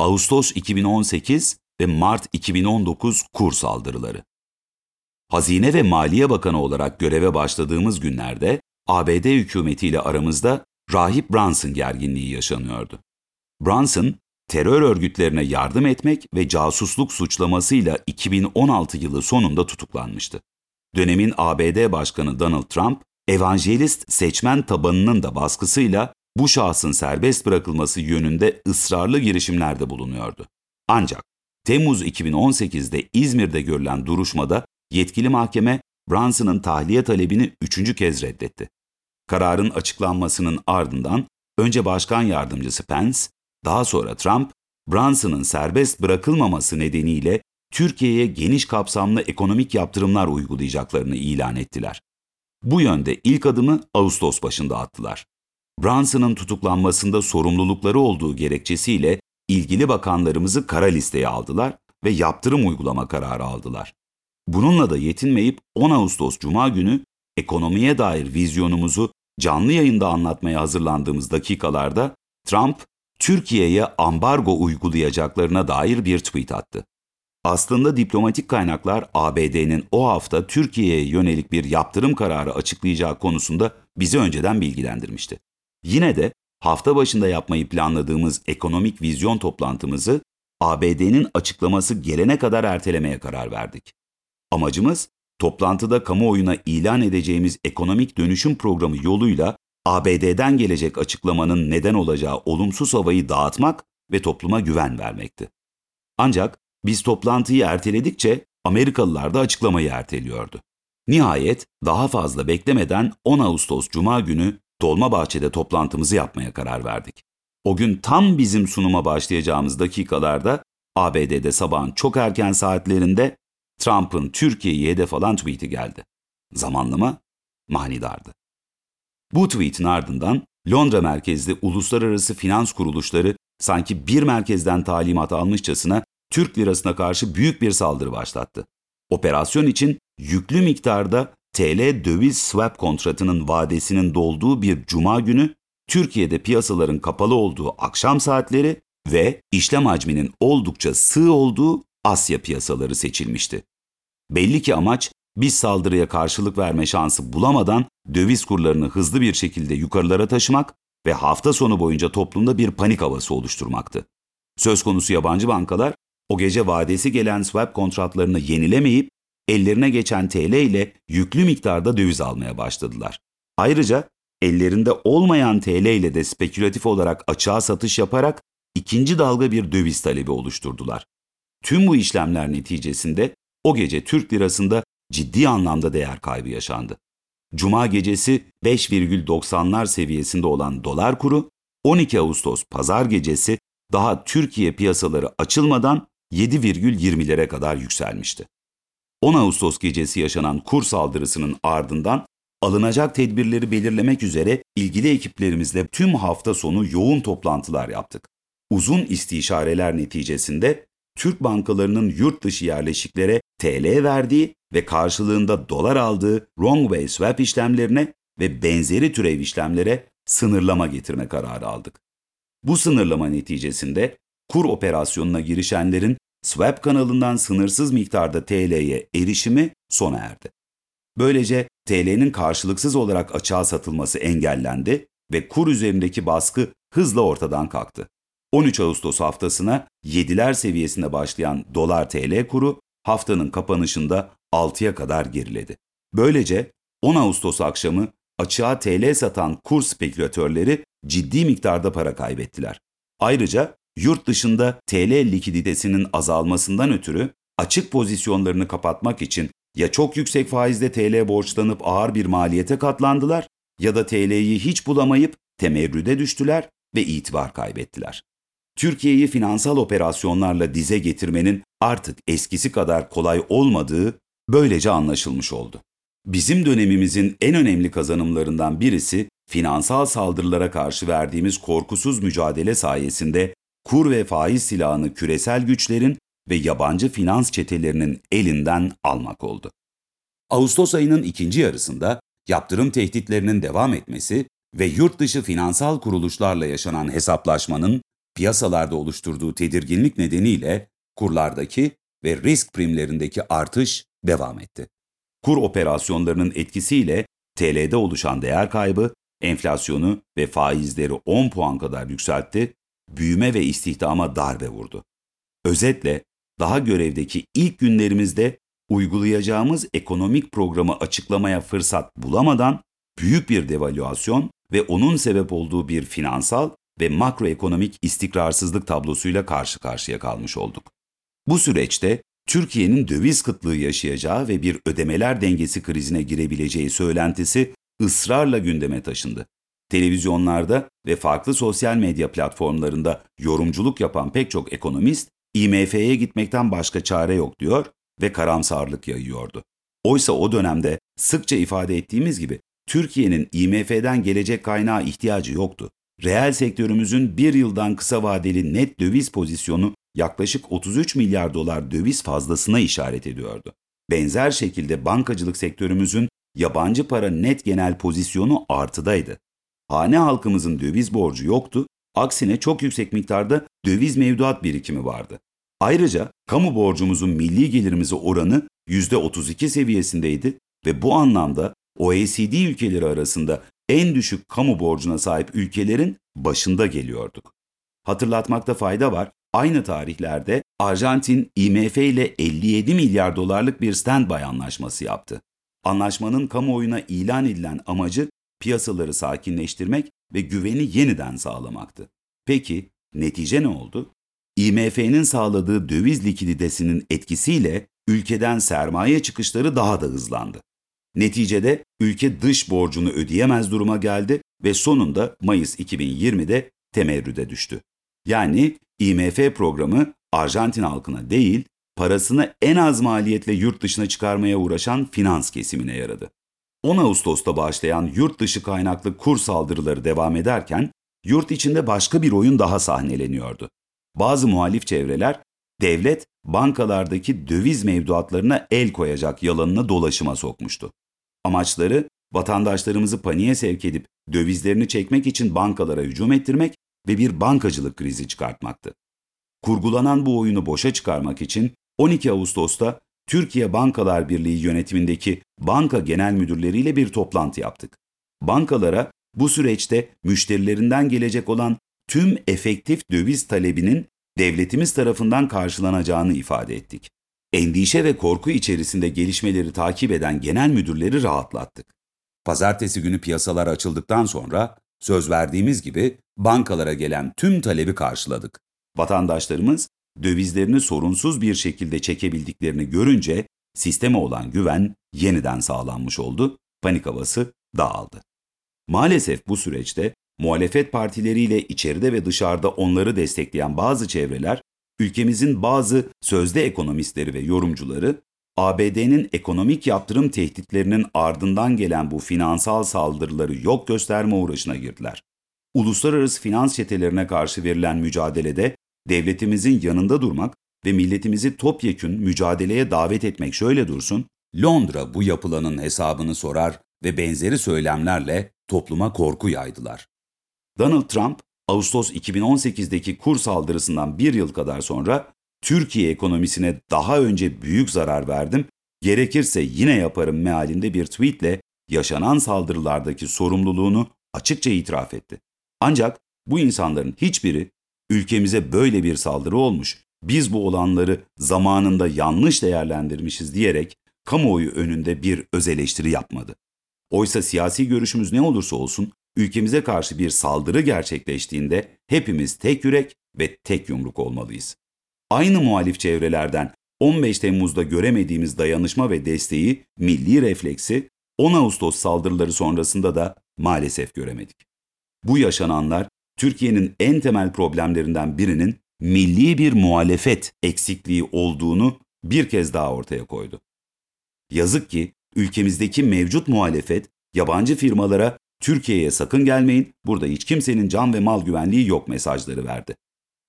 Ağustos 2018 ve Mart 2019 kur saldırıları. Hazine ve Maliye Bakanı olarak göreve başladığımız günlerde ABD hükümetiyle aramızda Rahip Brunson gerginliği yaşanıyordu. Brunson, terör örgütlerine yardım etmek ve casusluk suçlamasıyla 2016 yılı sonunda tutuklanmıştı. Dönemin ABD Başkanı Donald Trump, evangelist seçmen tabanının da baskısıyla bu şahsın serbest bırakılması yönünde ısrarlı girişimlerde bulunuyordu. Ancak Temmuz 2018'de İzmir'de görülen duruşmada yetkili mahkeme Brunson'ın tahliye talebini üçüncü kez reddetti. Kararın açıklanmasının ardından önce Başkan Yardımcısı Pence, daha sonra Trump, Brunson'ın serbest bırakılmaması nedeniyle Türkiye'ye geniş kapsamlı ekonomik yaptırımlar uygulayacaklarını ilan ettiler. Bu yönde ilk adımı Ağustos başında attılar. Brunson'ın tutuklanmasında sorumlulukları olduğu gerekçesiyle ilgili bakanlarımızı kara listeye aldılar ve yaptırım uygulama kararı aldılar. Bununla da yetinmeyip 10 Ağustos Cuma günü ekonomiye dair vizyonumuzu canlı yayında anlatmaya hazırlandığımız dakikalarda Trump, Türkiye'ye ambargo uygulayacaklarına dair bir tweet attı. Aslında diplomatik kaynaklar ABD'nin o hafta Türkiye'ye yönelik bir yaptırım kararı açıklayacağı konusunda bizi önceden bilgilendirmişti. Yine de hafta başında yapmayı planladığımız ekonomik vizyon toplantımızı ABD'nin açıklaması gelene kadar ertelemeye karar verdik. Amacımız toplantıda kamuoyuna ilan edeceğimiz ekonomik dönüşüm programı yoluyla ABD'den gelecek açıklamanın neden olacağı olumsuz havayı dağıtmak ve topluma güven vermekti. Ancak biz toplantıyı erteledikçe Amerikalılar da açıklamayı erteliyordu. Nihayet daha fazla beklemeden 10 Ağustos Cuma günü Dolmabahçe'de toplantımızı yapmaya karar verdik. O gün tam bizim sunuma başlayacağımız dakikalarda ABD'de sabahın çok erken saatlerinde Trump'ın Türkiye'yi hedef alan tweet'i geldi. Zamanlama manidardı. Bu tweet'in ardından Londra merkezli uluslararası finans kuruluşları sanki bir merkezden talimat almışçasına Türk lirasına karşı büyük bir saldırı başlattı. Operasyon için yüklü miktarda TL döviz swap kontratının vadesinin dolduğu bir cuma günü Türkiye'de piyasaların kapalı olduğu akşam saatleri ve işlem hacminin oldukça sığ olduğu Asya piyasaları seçilmişti. Belli ki amaç biz saldırıya karşılık verme şansı bulamadan döviz kurlarını hızlı bir şekilde yukarılara taşımak ve hafta sonu boyunca toplumda bir panik havası oluşturmaktı. Söz konusu yabancı bankalar o gece vadesi gelen swap kontratlarını yenilemeyip ellerine geçen TL ile yüklü miktarda döviz almaya başladılar. Ayrıca ellerinde olmayan TL ile de spekülatif olarak açığa satış yaparak ikinci dalga bir döviz talebi oluşturdular. Tüm bu işlemler neticesinde o gece Türk lirasında ciddi anlamda değer kaybı yaşandı. Cuma gecesi 5,90'lar seviyesinde olan dolar kuru 12 Ağustos pazar gecesi daha Türkiye piyasaları açılmadan 7,20'lere kadar yükselmişti. 10 Ağustos gecesi yaşanan kur saldırısının ardından alınacak tedbirleri belirlemek üzere ilgili ekiplerimizle tüm hafta sonu yoğun toplantılar yaptık. Uzun istişareler neticesinde Türk bankalarının yurt dışı yerleşiklere TL verdiği ve karşılığında dolar aldığı wrong way swap işlemlerine ve benzeri türev işlemlere sınırlama getirme kararı aldık. Bu sınırlama neticesinde kur operasyonuna girişenlerin swap kanalından sınırsız miktarda TL'ye erişimi sona erdi. Böylece TL'nin karşılıksız olarak açığa satılması engellendi ve kur üzerindeki baskı hızla ortadan kalktı. 13 Ağustos haftasına 7'ler seviyesinde başlayan dolar TL kuru haftanın kapanışında 6'ya kadar geriledi. Böylece 10 Ağustos akşamı açığa TL satan kur spekülatörleri ciddi miktarda para kaybettiler. Ayrıca yurt dışında TL likiditesinin azalmasından ötürü açık pozisyonlarını kapatmak için ya çok yüksek faizde TL borçlanıp ağır bir maliyete katlandılar ya da TL'yi hiç bulamayıp temerrüde düştüler ve itibar kaybettiler. Türkiye'yi finansal operasyonlarla dize getirmenin artık eskisi kadar kolay olmadığı böylece anlaşılmış oldu. Bizim dönemimizin en önemli kazanımlarından birisi finansal saldırılara karşı verdiğimiz korkusuz mücadele sayesinde kur ve faiz silahını küresel güçlerin ve yabancı finans çetelerinin elinden almak oldu. Ağustos ayının ikinci yarısında yaptırım tehditlerinin devam etmesi ve yurt dışı finansal kuruluşlarla yaşanan hesaplaşmanın piyasalarda oluşturduğu tedirginlik nedeniyle kurlardaki ve risk primlerindeki artış devam etti. Kur operasyonlarının etkisiyle TL'de oluşan değer kaybı enflasyonu ve faizleri 10 puan kadar yükseltti, büyüme ve istihdama darbe vurdu. Özetle daha görevdeki ilk günlerimizde uygulayacağımız ekonomik programı açıklamaya fırsat bulamadan büyük bir devalüasyon ve onun sebep olduğu bir finansal ve makroekonomik istikrarsızlık tablosuyla karşı karşıya kalmış olduk. Bu süreçte Türkiye'nin döviz kıtlığı yaşayacağı ve bir ödemeler dengesi krizine girebileceği söylentisi ısrarla gündeme taşındı. Televizyonlarda ve farklı sosyal medya platformlarında yorumculuk yapan pek çok ekonomist, IMF'ye gitmekten başka çare yok diyor ve karamsarlık yayıyordu. Oysa o dönemde sıkça ifade ettiğimiz gibi Türkiye'nin IMF'den gelecek kaynağa ihtiyacı yoktu. Reel sektörümüzün bir yıldan kısa vadeli net döviz pozisyonu yaklaşık 33 milyar dolar döviz fazlasına işaret ediyordu. Benzer şekilde bankacılık sektörümüzün yabancı para net genel pozisyonu artıdaydı. Hane halkımızın döviz borcu yoktu, aksine çok yüksek miktarda döviz mevduat birikimi vardı. Ayrıca kamu borcumuzun milli gelirimize oranı %32 seviyesindeydi ve bu anlamda OECD ülkeleri arasında en düşük kamu borcuna sahip ülkelerin başında geliyorduk. Hatırlatmakta fayda var, aynı tarihlerde Arjantin IMF ile 57 milyar dolarlık bir standby anlaşması yaptı. Anlaşmanın kamuoyuna ilan edilen amacı piyasaları sakinleştirmek ve güveni yeniden sağlamaktı. Peki netice ne oldu? IMF'nin sağladığı döviz likiditesinin etkisiyle ülkeden sermaye çıkışları daha da hızlandı. Neticede ülke dış borcunu ödeyemez duruma geldi ve sonunda Mayıs 2020'de temerrüde düştü. Yani IMF programı Arjantin halkına değil, parasını en az maliyetle yurt dışına çıkarmaya uğraşan finans kesimine yaradı. 10 Ağustos'ta başlayan yurt dışı kaynaklı kur saldırıları devam ederken, yurt içinde başka bir oyun daha sahneleniyordu. Bazı muhalif çevreler, devlet bankalardaki döviz mevduatlarına el koyacak yalanını dolaşıma sokmuştu. Amaçları, vatandaşlarımızı paniğe sevk edip dövizlerini çekmek için bankalara hücum ettirmek ve bir bankacılık krizi çıkartmaktı. Kurgulanan bu oyunu boşa çıkarmak için 12 Ağustos'ta Türkiye Bankalar Birliği yönetimindeki banka genel müdürleriyle bir toplantı yaptık. Bankalara bu süreçte müşterilerinden gelecek olan tüm efektif döviz talebinin devletimiz tarafından karşılanacağını ifade ettik. Endişe ve korku içerisinde gelişmeleri takip eden genel müdürleri rahatlattık. Pazartesi günü piyasalar açıldıktan sonra söz verdiğimiz gibi bankalara gelen tüm talebi karşıladık. Vatandaşlarımız dövizlerini sorunsuz bir şekilde çekebildiklerini görünce sisteme olan güven yeniden sağlanmış oldu, panik havası dağıldı. Maalesef bu süreçte muhalefet partileriyle içeride ve dışarıda onları destekleyen bazı çevreler, ülkemizin bazı sözde ekonomistleri ve yorumcuları, ABD'nin ekonomik yaptırım tehditlerinin ardından gelen bu finansal saldırıları yok gösterme uğraşına girdiler. Uluslararası finans çetelerine karşı verilen mücadelede devletimizin yanında durmak ve milletimizi topyekün mücadeleye davet etmek şöyle dursun, Londra bu yapılanın hesabını sorar ve benzeri söylemlerle topluma korku yaydılar. Donald Trump, Ağustos 2018'deki kur saldırısından bir yıl kadar sonra Türkiye ekonomisine daha önce büyük zarar verdim, gerekirse yine yaparım mealinde bir tweetle yaşanan saldırılardaki sorumluluğunu açıkça itiraf etti. Ancak bu insanların hiçbiri ülkemize böyle bir saldırı olmuş, biz bu olanları zamanında yanlış değerlendirmişiz diyerek kamuoyu önünde bir öz eleştiri yapmadı. Oysa siyasi görüşümüz ne olursa olsun ülkemize karşı bir saldırı gerçekleştiğinde hepimiz tek yürek ve tek yumruk olmalıyız. Aynı muhalif çevrelerden 15 Temmuz'da göremediğimiz dayanışma ve desteği, milli refleksi 10 Ağustos saldırıları sonrasında da maalesef göremedik. Bu yaşananlar Türkiye'nin en temel problemlerinden birinin milli bir muhalefet eksikliği olduğunu bir kez daha ortaya koydu. Yazık ki ülkemizdeki mevcut muhalefet yabancı firmalara Türkiye'ye sakın gelmeyin, burada hiç kimsenin can ve mal güvenliği yok mesajları verdi.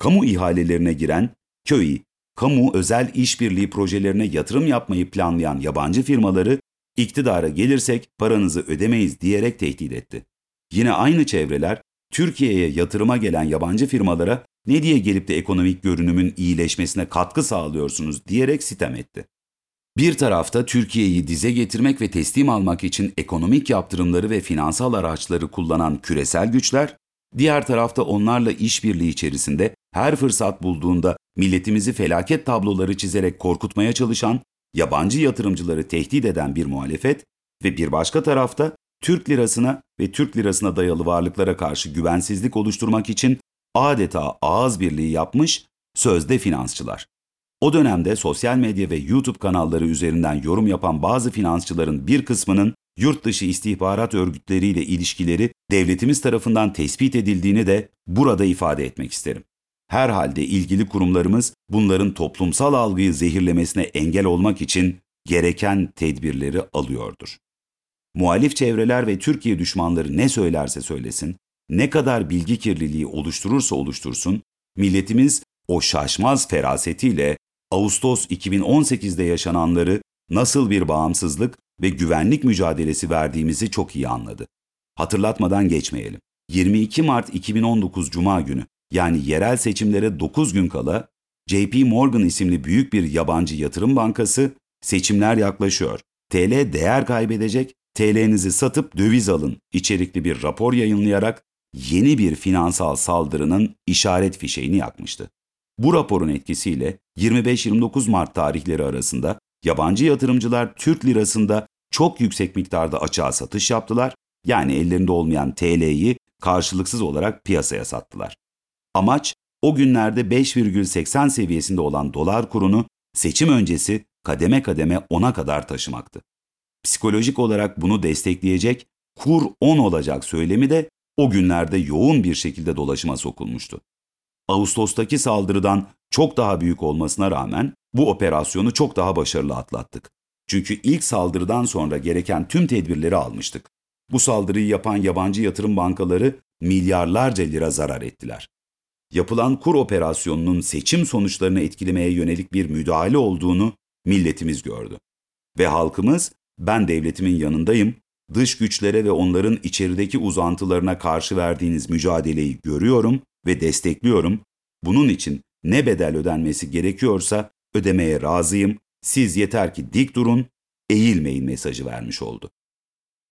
Kamu ihalelerine giren, KÖİ, kamu özel işbirliği projelerine yatırım yapmayı planlayan yabancı firmaları iktidara gelirsek paranızı ödemeyiz diyerek tehdit etti. Yine aynı çevreler Türkiye'ye yatırıma gelen yabancı firmalara Ne diye gelip de ekonomik görünümün iyileşmesine katkı sağlıyorsunuz diyerek sitem etti. Bir tarafta Türkiye'yi dize getirmek ve teslim almak için ekonomik yaptırımları ve finansal araçları kullanan küresel güçler, diğer tarafta onlarla işbirliği içerisinde her fırsat bulduğunda milletimizi felaket tabloları çizerek korkutmaya çalışan, yabancı yatırımcıları tehdit eden bir muhalefet ve bir başka tarafta Türk lirasına ve Türk lirasına dayalı varlıklara karşı güvensizlik oluşturmak için adeta ağız birliği yapmış sözde finansçılar. O dönemde sosyal medya ve YouTube kanalları üzerinden yorum yapan bazı finansçıların bir kısmının yurt dışı istihbarat örgütleriyle ilişkileri devletimiz tarafından tespit edildiğini de burada ifade etmek isterim. Herhalde ilgili kurumlarımız bunların toplumsal algıyı zehirlemesine engel olmak için gereken tedbirleri alıyordur. Muhalif çevreler ve Türkiye düşmanları ne söylerse söylesin, ne kadar bilgi kirliliği oluşturursa oluştursun, milletimiz o şaşmaz ferasetiyle Ağustos 2018'de yaşananları nasıl bir bağımsızlık ve güvenlik mücadelesi verdiğimizi çok iyi anladı. Hatırlatmadan geçmeyelim. 22 Mart 2019 Cuma günü yani yerel seçimlere 9 gün kala JP Morgan isimli büyük bir yabancı yatırım bankası seçimler yaklaşıyor. TL değer kaybedecek, TL'nizi satıp döviz alın içerikli bir rapor yayınlayarak yeni bir finansal saldırının işaret fişeğini yakmıştı. Bu raporun etkisiyle 25-29 Mart tarihleri arasında yabancı yatırımcılar Türk lirasında çok yüksek miktarda açığa satış yaptılar. Yani ellerinde olmayan TL'yi karşılıksız olarak piyasaya sattılar. Amaç o günlerde 5,80 seviyesinde olan dolar kurunu seçim öncesi kademe kademe 10'a kadar taşımaktı. Psikolojik olarak bunu destekleyecek kur 10 olacak söylemi de o günlerde yoğun bir şekilde dolaşıma sokulmuştu. Ağustos'taki saldırıdan çok daha büyük olmasına rağmen bu operasyonu çok daha başarılı atlattık. Çünkü ilk saldırıdan sonra gereken tüm tedbirleri almıştık. Bu saldırıyı yapan yabancı yatırım bankaları milyarlarca lira zarar ettiler. Yapılan kur operasyonunun seçim sonuçlarını etkilemeye yönelik bir müdahale olduğunu milletimiz gördü. Ve halkımız ben devletimin yanındayım, dış güçlere ve onların içerideki uzantılarına karşı verdiğiniz mücadeleyi görüyorum ve destekliyorum. Bunun için ne bedel ödenmesi gerekiyorsa ödemeye razıyım. Siz yeter ki dik durun, eğilmeyin mesajı vermiş oldu.